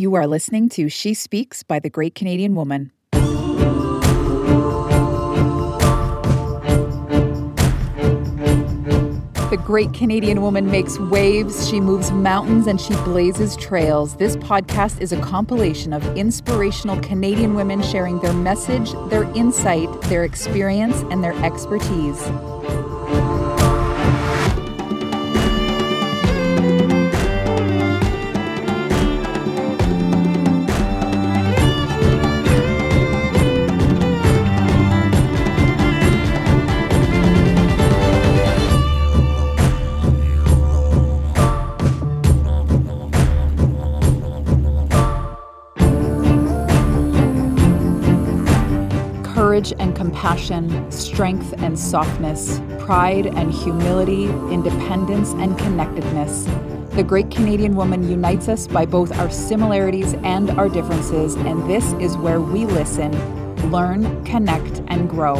You are listening to She Speaks by the Great Canadian Woman. The great Canadian woman makes waves, she moves mountains, and she blazes trails. This podcast is a compilation of inspirational Canadian women sharing their message, their insight, their experience, and their expertise. Courage and compassion, strength and softness, pride and humility, independence and connectedness. The great Canadian woman unites us by both our similarities and our differences, and this is where we listen, learn, connect, and grow.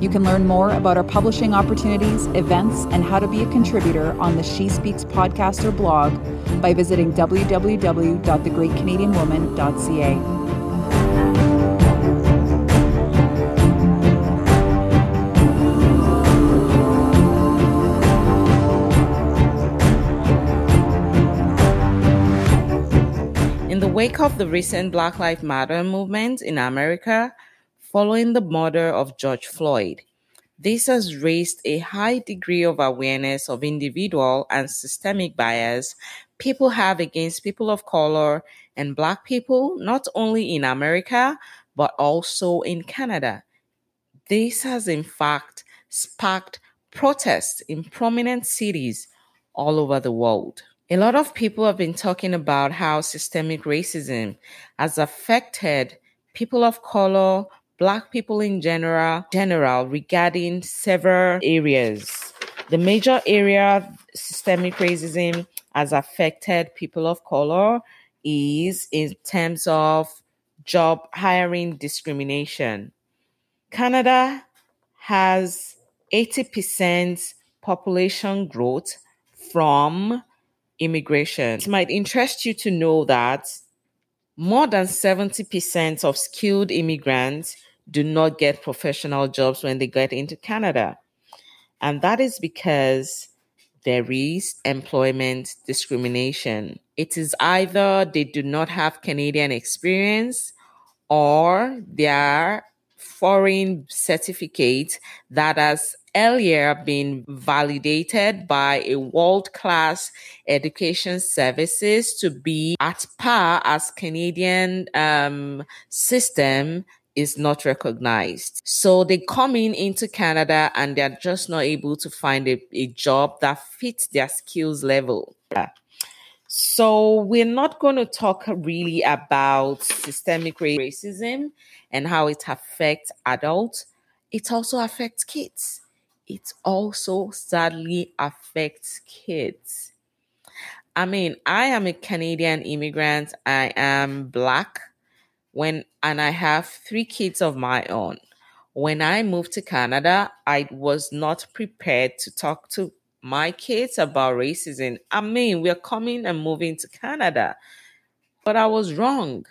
You can learn more about our publishing opportunities, events, and how to be a contributor on the She Speaks podcast or blog by visiting www.thegreatcanadianwoman.ca. wake of the recent Black Lives Matter movement in America, following the murder of George Floyd, this has raised a high degree of awareness of individual and systemic bias people have against people of color and Black people, not only in America, but also in Canada. This has, in fact, sparked protests in prominent cities all over the world. A lot of people have been talking about how systemic racism has affected people of color, black people in general, general regarding several areas. The major area systemic racism has affected people of color is in terms of job hiring discrimination. Canada has 80% population growth from immigration. It might interest you to know that more than 70% of skilled immigrants do not get professional jobs when they get into Canada. And that is because there is employment discrimination. It is either they do not have Canadian experience or they are foreign certificate that has earlier been validated by a world class education services to be at par as Canadian um, system is not recognized. So they come in into Canada and they're just not able to find a, a job that fits their skills level. So we're not going to talk really about systemic racism and how it affects adults. It also affects kids. It also sadly affects kids. I mean, I am a Canadian immigrant. I am black when and I have three kids of my own. When I moved to Canada, I was not prepared to talk to my kids about racism. I mean, we're coming and moving to Canada, but I was wrong.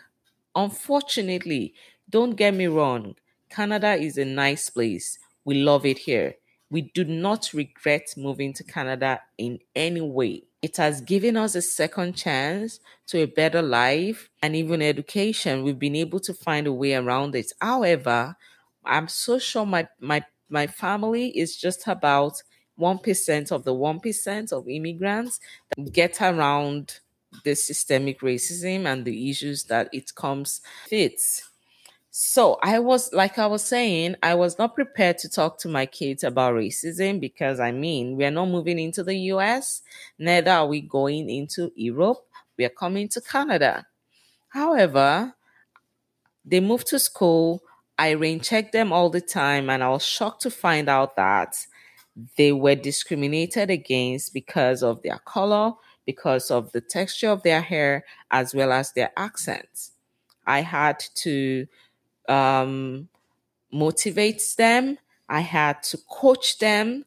Unfortunately, don't get me wrong, Canada is a nice place. We love it here. We do not regret moving to Canada in any way. It has given us a second chance to a better life and even education. We've been able to find a way around it. However, I'm so sure my my my family is just about 1% of the 1% of immigrants that get around the systemic racism and the issues that it comes fits. So I was, like I was saying, I was not prepared to talk to my kids about racism because I mean, we are not moving into the US, neither are we going into Europe. We are coming to Canada. However, they moved to school. I rain checked them all the time, and I was shocked to find out that they were discriminated against because of their color, because of the texture of their hair, as well as their accents. I had to um, motivate them, I had to coach them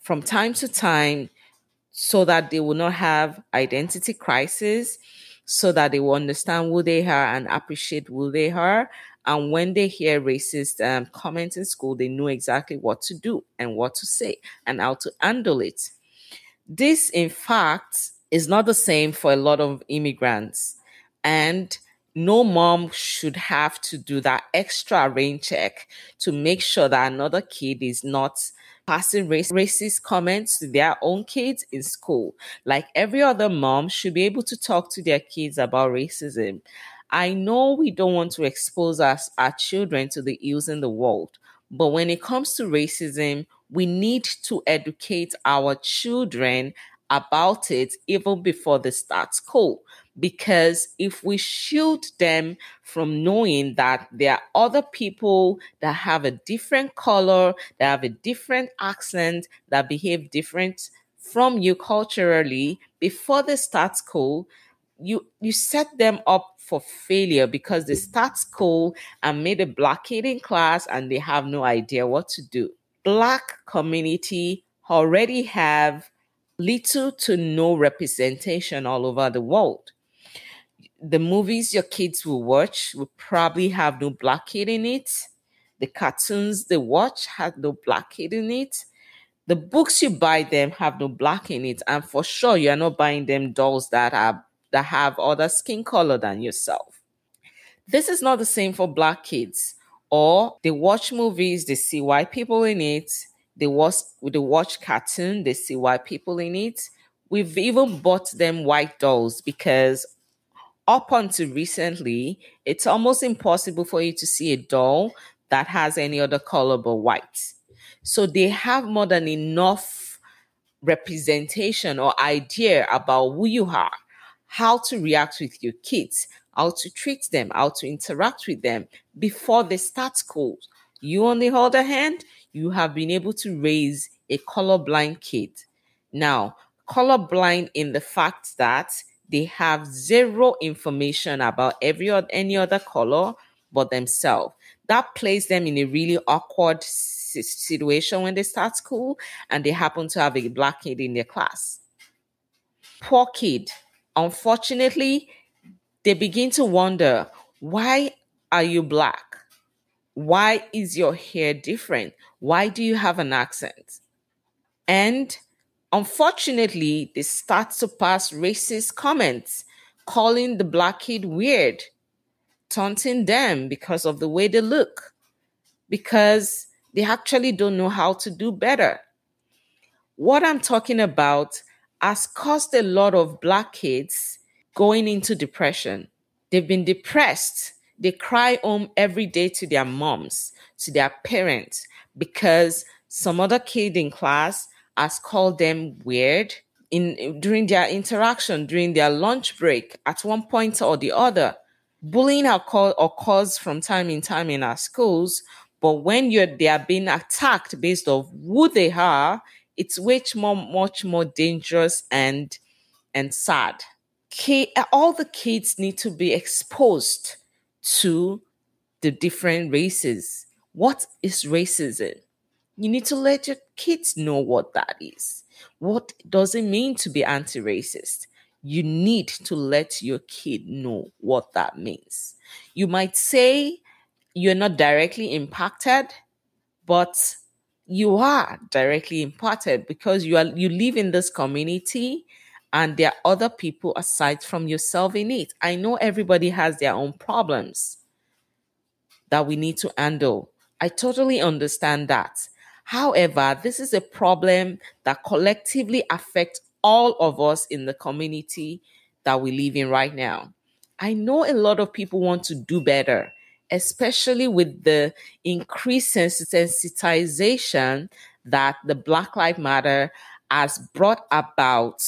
from time to time so that they will not have identity crisis, so that they will understand who they are and appreciate who they are. And when they hear racist um, comments in school, they know exactly what to do and what to say and how to handle it. This, in fact, is not the same for a lot of immigrants. And no mom should have to do that extra rain check to make sure that another kid is not passing race, racist comments to their own kids in school. Like every other mom should be able to talk to their kids about racism. I know we don't want to expose us, our children to the ills in the world, but when it comes to racism, we need to educate our children about it even before they start school. Because if we shield them from knowing that there are other people that have a different color, that have a different accent, that behave different from you culturally before they start school, you you set them up for failure because they start school and made a blockade in class and they have no idea what to do. Black community already have little to no representation all over the world. The movies your kids will watch will probably have no black kid in it. The cartoons they watch have no black kid in it. The books you buy them have no black in it, and for sure you are not buying them dolls that are that have other skin color than yourself. This is not the same for black kids. Or they watch movies, they see white people in it, they watch they watch cartoon, they see white people in it. We've even bought them white dolls because up until recently, it's almost impossible for you to see a doll that has any other color but white. So they have more than enough representation or idea about who you are, how to react with your kids, how to treat them, how to interact with them before they start school. You, on the other hand, you have been able to raise a colorblind kid. Now, colorblind in the fact that they have zero information about every any other color but themselves. That places them in a really awkward situation when they start school and they happen to have a black kid in their class. Poor kid. Unfortunately, they begin to wonder why are you black? Why is your hair different? Why do you have an accent? And unfortunately, they start to pass racist comments, calling the black kid weird, taunting them because of the way they look, because they actually don't know how to do better. What I'm talking about has caused a lot of black kids going into depression. They've been depressed they cry home every day to their moms, to their parents, because some other kid in class has called them weird in during their interaction, during their lunch break, at one point or the other. Bullying occurs from time in time in our schools, but when you're they are being attacked based of who they are, it's much more much more dangerous and and sad. all the kids need to be exposed to the different races. What is racism? You need to let your kids know what that is. What does it mean to be anti racist? You need to let your kid know what that means. You might say you're not directly impacted, but you are directly impacted because you are you live in this community and there are other people aside from yourself in it. I know everybody has their own problems that we need to handle. I totally understand that. However, this is a problem that collectively affects all of us in the community that we live in right now. I know a lot of people want to do better, especially with the increased sensitization that the Black Lives Matter has brought about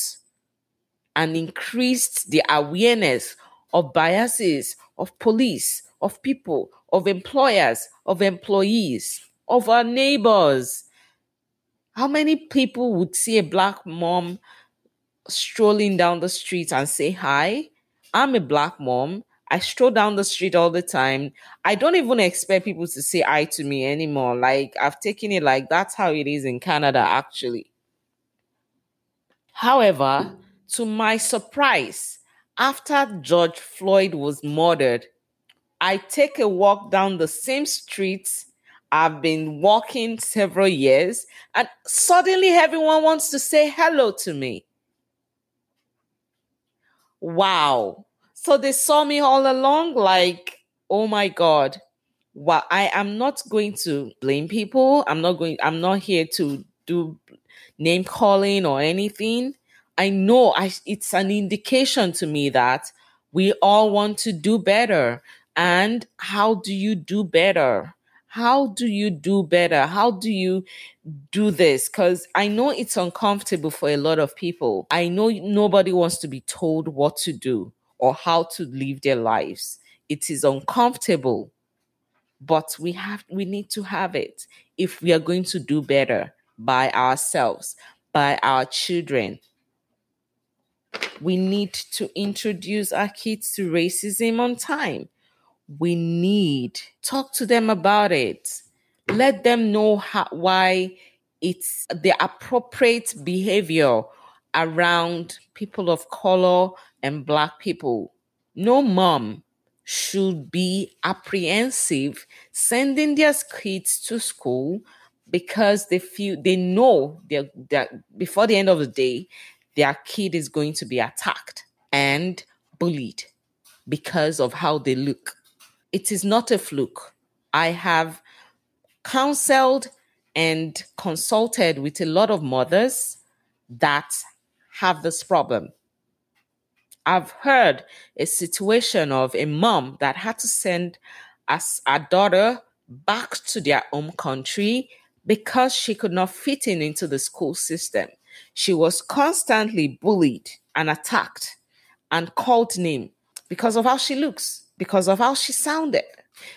and increased the awareness of biases of police, of people, of employers, of employees, of our neighbors. How many people would see a black mom strolling down the street and say hi? I'm a black mom. I stroll down the street all the time. I don't even expect people to say hi to me anymore. Like, I've taken it like that's how it is in Canada, actually. However, to my surprise, after George Floyd was murdered, I take a walk down the same streets I've been walking several years, and suddenly everyone wants to say hello to me. Wow. So they saw me all along, like, oh my God. Well, I am not going to blame people. I'm not going, I'm not here to do name calling or anything. I know I, it's an indication to me that we all want to do better. And how do you do better? How do you do better? How do you do this? Because I know it's uncomfortable for a lot of people. I know nobody wants to be told what to do or how to live their lives. It is uncomfortable, but we have we need to have it if we are going to do better by ourselves, by our children. We need to introduce our kids to racism on time we need. Talk to them about it. Let them know how, why it's the appropriate behavior around people of color and black people. No mom should be apprehensive sending their kids to school because they feel they know that before the end of the day their kid is going to be attacked and bullied because of how they look it is not a fluke. I have counseled and consulted with a lot of mothers that have this problem. I've heard a situation of a mom that had to send as a daughter back to their home country because she could not fit in into the school system. She was constantly bullied and attacked and called name because of how she looks because of how she sounded.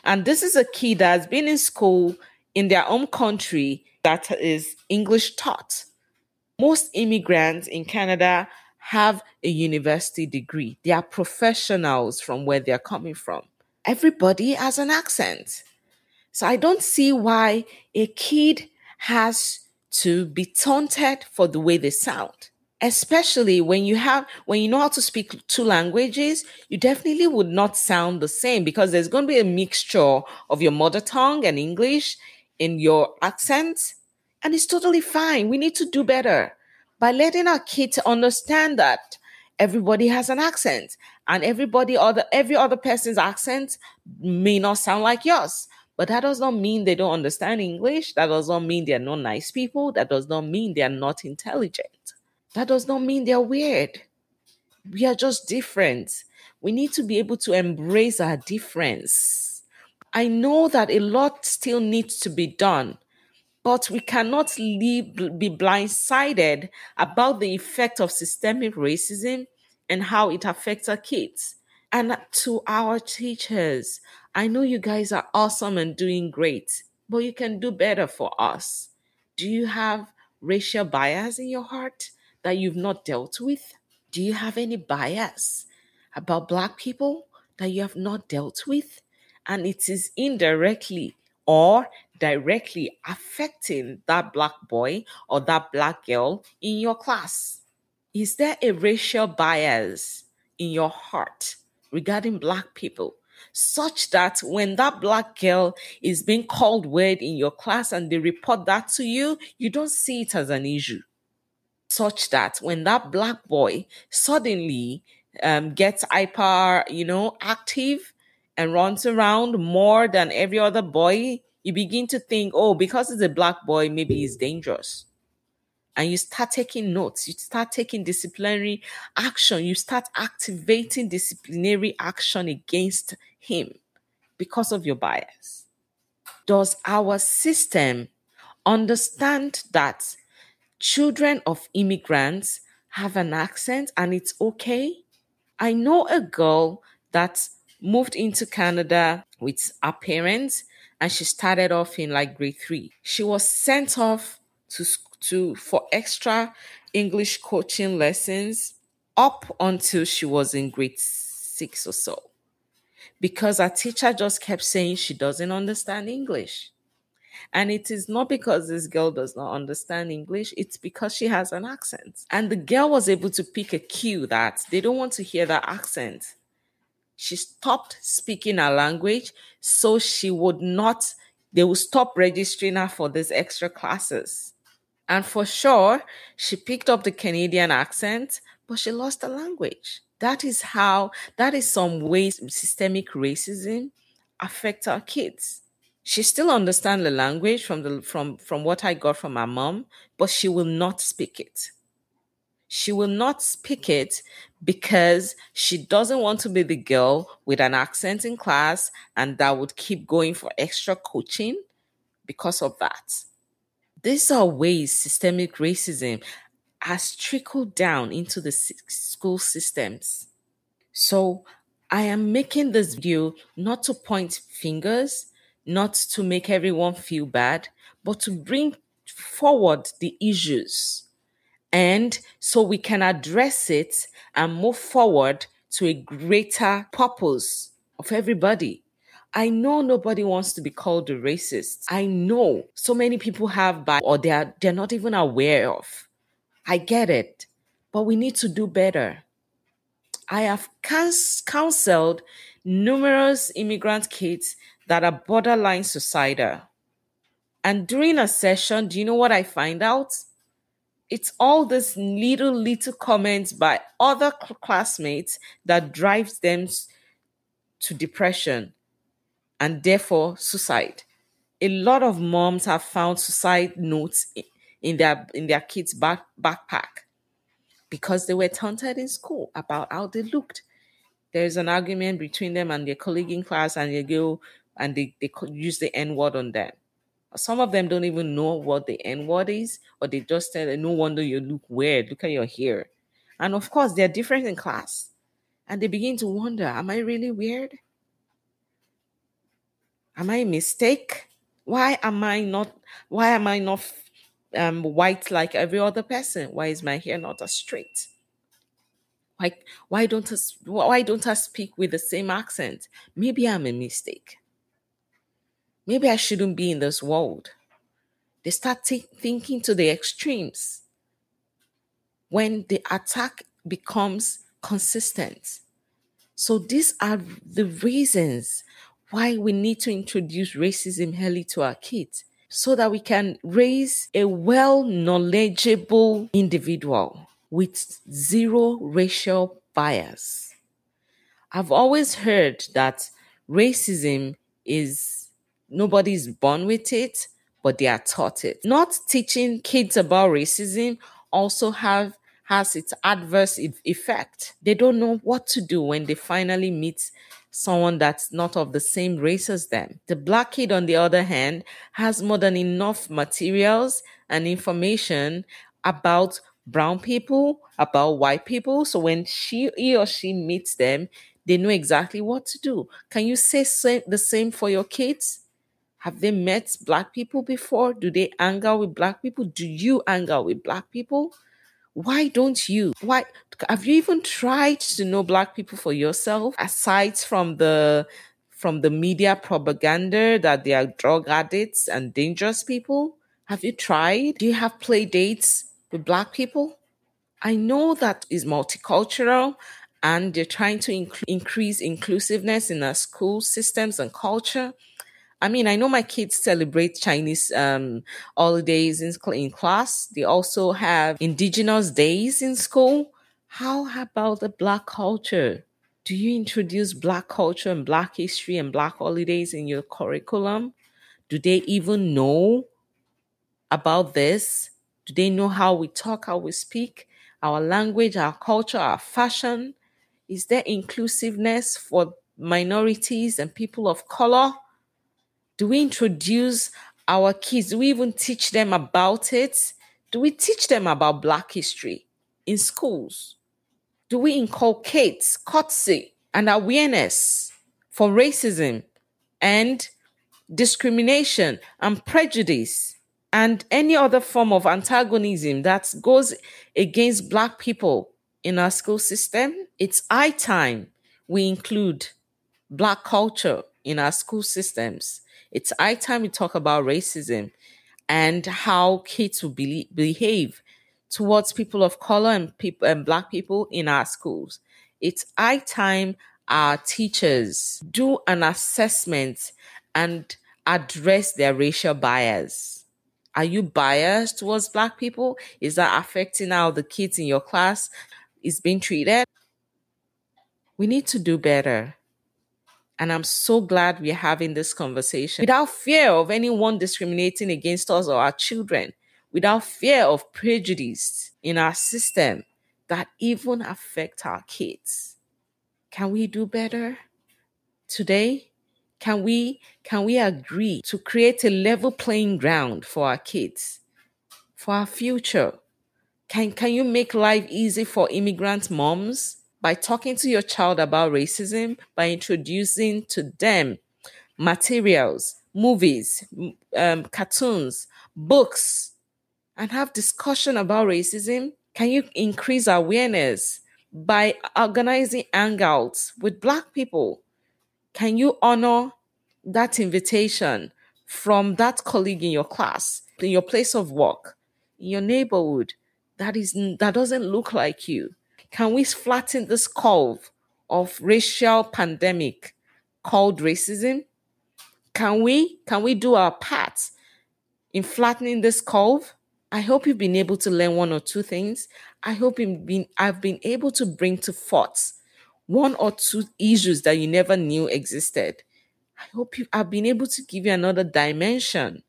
And this is a kid that has been in school in their own country that is English taught. Most immigrants in Canada have a university degree, they are professionals from where they're coming from. Everybody has an accent. So I don't see why a kid has to be taunted for the way they sound especially when you have when you know how to speak two languages you definitely would not sound the same because there's going to be a mixture of your mother tongue and english in your accent and it's totally fine. We need to do better. By letting our kids understand that everybody has an accent and everybody other every other person's accent may not sound like yours but that does not mean they don't understand english. That does not mean they're not nice people. That does not mean they're not intelligent that does not mean they're weird. We are just different. We need to be able to embrace our difference. I know that a lot still needs to be done, but we cannot leave, be blindsided about the effect of systemic racism and how it affects our kids. And to our teachers, I know you guys are awesome and doing great, but you can do better for us. Do you have racial bias in your heart? That you've not dealt with? Do you have any bias about Black people that you have not dealt with? And it is indirectly or directly affecting that Black boy or that Black girl in your class. Is there a racial bias in your heart regarding Black people? such that when that black girl is being called weird in your class and they report that to you, you don't see it as an issue such that when that black boy suddenly um, gets hyper, you know, active and runs around more than every other boy, you begin to think, oh, because he's a black boy, maybe he's dangerous. And you start taking notes, you start taking disciplinary action, you start activating disciplinary action against him because of your bias. Does our system understand that children of immigrants have an accent and it's okay. I know a girl that moved into Canada with her parents and she started off in like grade 3. She was sent off to to for extra English coaching lessons up until she was in grade 6 or so. Because her teacher just kept saying she doesn't understand English. And it is not because this girl does not understand English, it's because she has an accent. And the girl was able to pick a cue that they don't want to hear that accent. She stopped speaking her language so she would not, they will stop registering her for these extra classes. And for sure, she picked up the Canadian accent, but she lost the language. That is how, that is some ways systemic racism affects our kids. She still understands the language from the from from what I got from my mom, but she will not speak it. She will not speak it because she doesn't want to be the girl with an accent in class and that would keep going for extra coaching because of that. These are ways systemic racism has trickled down into the school systems. So I am making this video not to point fingers, not to make everyone feel bad, but to bring forward the issues. And so we can address it and move forward to a greater purpose of everybody. I know nobody wants to be called a racist. I know so many people have bad or they are they're not even aware of. I get it, but we need to do better. I have counseled numerous immigrant kids that are borderline suicidal. And during a session, do you know what I find out? It's all these little, little comments by other classmates that drives them to depression and therefore suicide. A lot of moms have found suicide notes in their in their kids' back, backpack because they were taunted in school about how they looked. There's an argument between them and their colleague in class, and they go and they, they use the N word on them. Some of them don't even know what the N word is, or they just tell no wonder you look weird, look at your hair. And of course, they're different in class. And they begin to wonder, am I really weird? Am I a mistake? Why am I not why am I not um, white like every other person? Why is my hair not as straight? Why why don't I, why don't I speak with the same accent? Maybe I'm a mistake. Maybe I shouldn't be in this world. They start t- thinking to the extremes when the attack becomes consistent. So these are the reasons why we need to introduce racism early to our kids so that we can raise a well knowledgeable individual with zero racial bias. I've always heard that racism is nobody's born with it, but they are taught it. Not teaching kids about racism also have has its adverse effect. They don't know what to do when they finally meet someone that's not of the same race as them. The black kid, on the other hand, has more than enough materials and information about brown people, about white people. So when she he or she meets them, they know exactly what to do. Can you say the same for your kids? Have they met black people before? Do they anger with black people? Do you anger with black people? why don't you why have you even tried to know black people for yourself aside from the from the media propaganda that they are drug addicts and dangerous people have you tried do you have play dates with black people i know that is multicultural and they're trying to inc- increase inclusiveness in our school systems and culture I mean, I know my kids celebrate Chinese um, holidays in, in class. They also have indigenous days in school. How about the black culture? Do you introduce black culture and black history and black holidays in your curriculum? Do they even know about this? Do they know how we talk, how we speak, our language, our culture, our fashion? Is there inclusiveness for minorities and people of color? Do we introduce our kids? Do we even teach them about it? Do we teach them about Black history in schools? Do we inculcate courtesy and awareness for racism and discrimination and prejudice and any other form of antagonism that goes against Black people in our school system? It's high time we include Black culture in our school systems. It's high time we talk about racism and how kids will be- behave towards people of color and people and black people in our schools. It's high time our teachers do an assessment and address their racial bias. Are you biased towards black people? Is that affecting how the kids in your class is being treated? We need to do better. And I'm so glad we're having this conversation without fear of anyone discriminating against us or our children, without fear of prejudice in our system that even affect our kids. Can we do better today? Can we can we agree to create a level playing ground for our kids, for our future? Can can you make life easy for immigrant moms? By talking to your child about racism, by introducing to them materials, movies, um, cartoons, books, and have discussion about racism? Can you increase awareness by organizing hangouts with Black people? Can you honor that invitation from that colleague in your class, in your place of work, in your neighborhood that is that doesn't look like you? Can we flatten this curve of racial pandemic called racism? Can we can we do our part in flattening this curve? I hope you've been able to learn one or two things. I hope been, I've been able to bring to thoughts one or two issues that you never knew existed. I hope you, I've been able to give you another dimension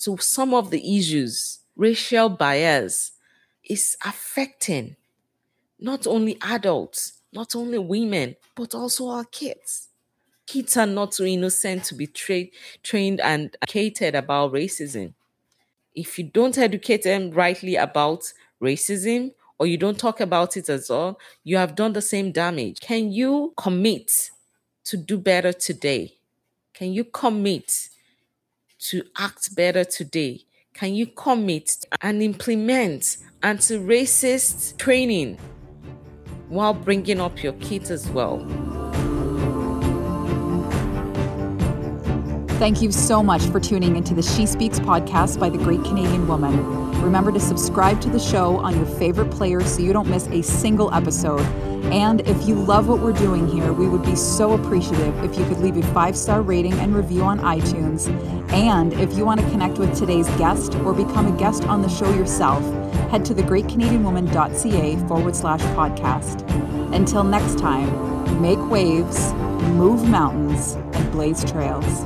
to some of the issues racial bias is affecting not only adults, not only women, but also our kids. Kids are not so innocent to be tra- trained and educated about racism. If you don't educate them rightly about racism, or you don't talk about it at all, you have done the same damage. Can you commit to do better today? Can you commit to act better today? Can you commit and implement anti racist training while bringing up your kids as well. Thank you so much for tuning into the She Speaks podcast by the Great Canadian Woman. Remember to subscribe to the show on your favorite player so you don't miss a single episode. And if you love what we're doing here, we would be so appreciative if you could leave a five star rating and review on iTunes. And if you want to connect with today's guest or become a guest on the show yourself, head to thegreatcanadianwoman.ca forward slash podcast. Until next time, make waves, move mountains, and blaze trails.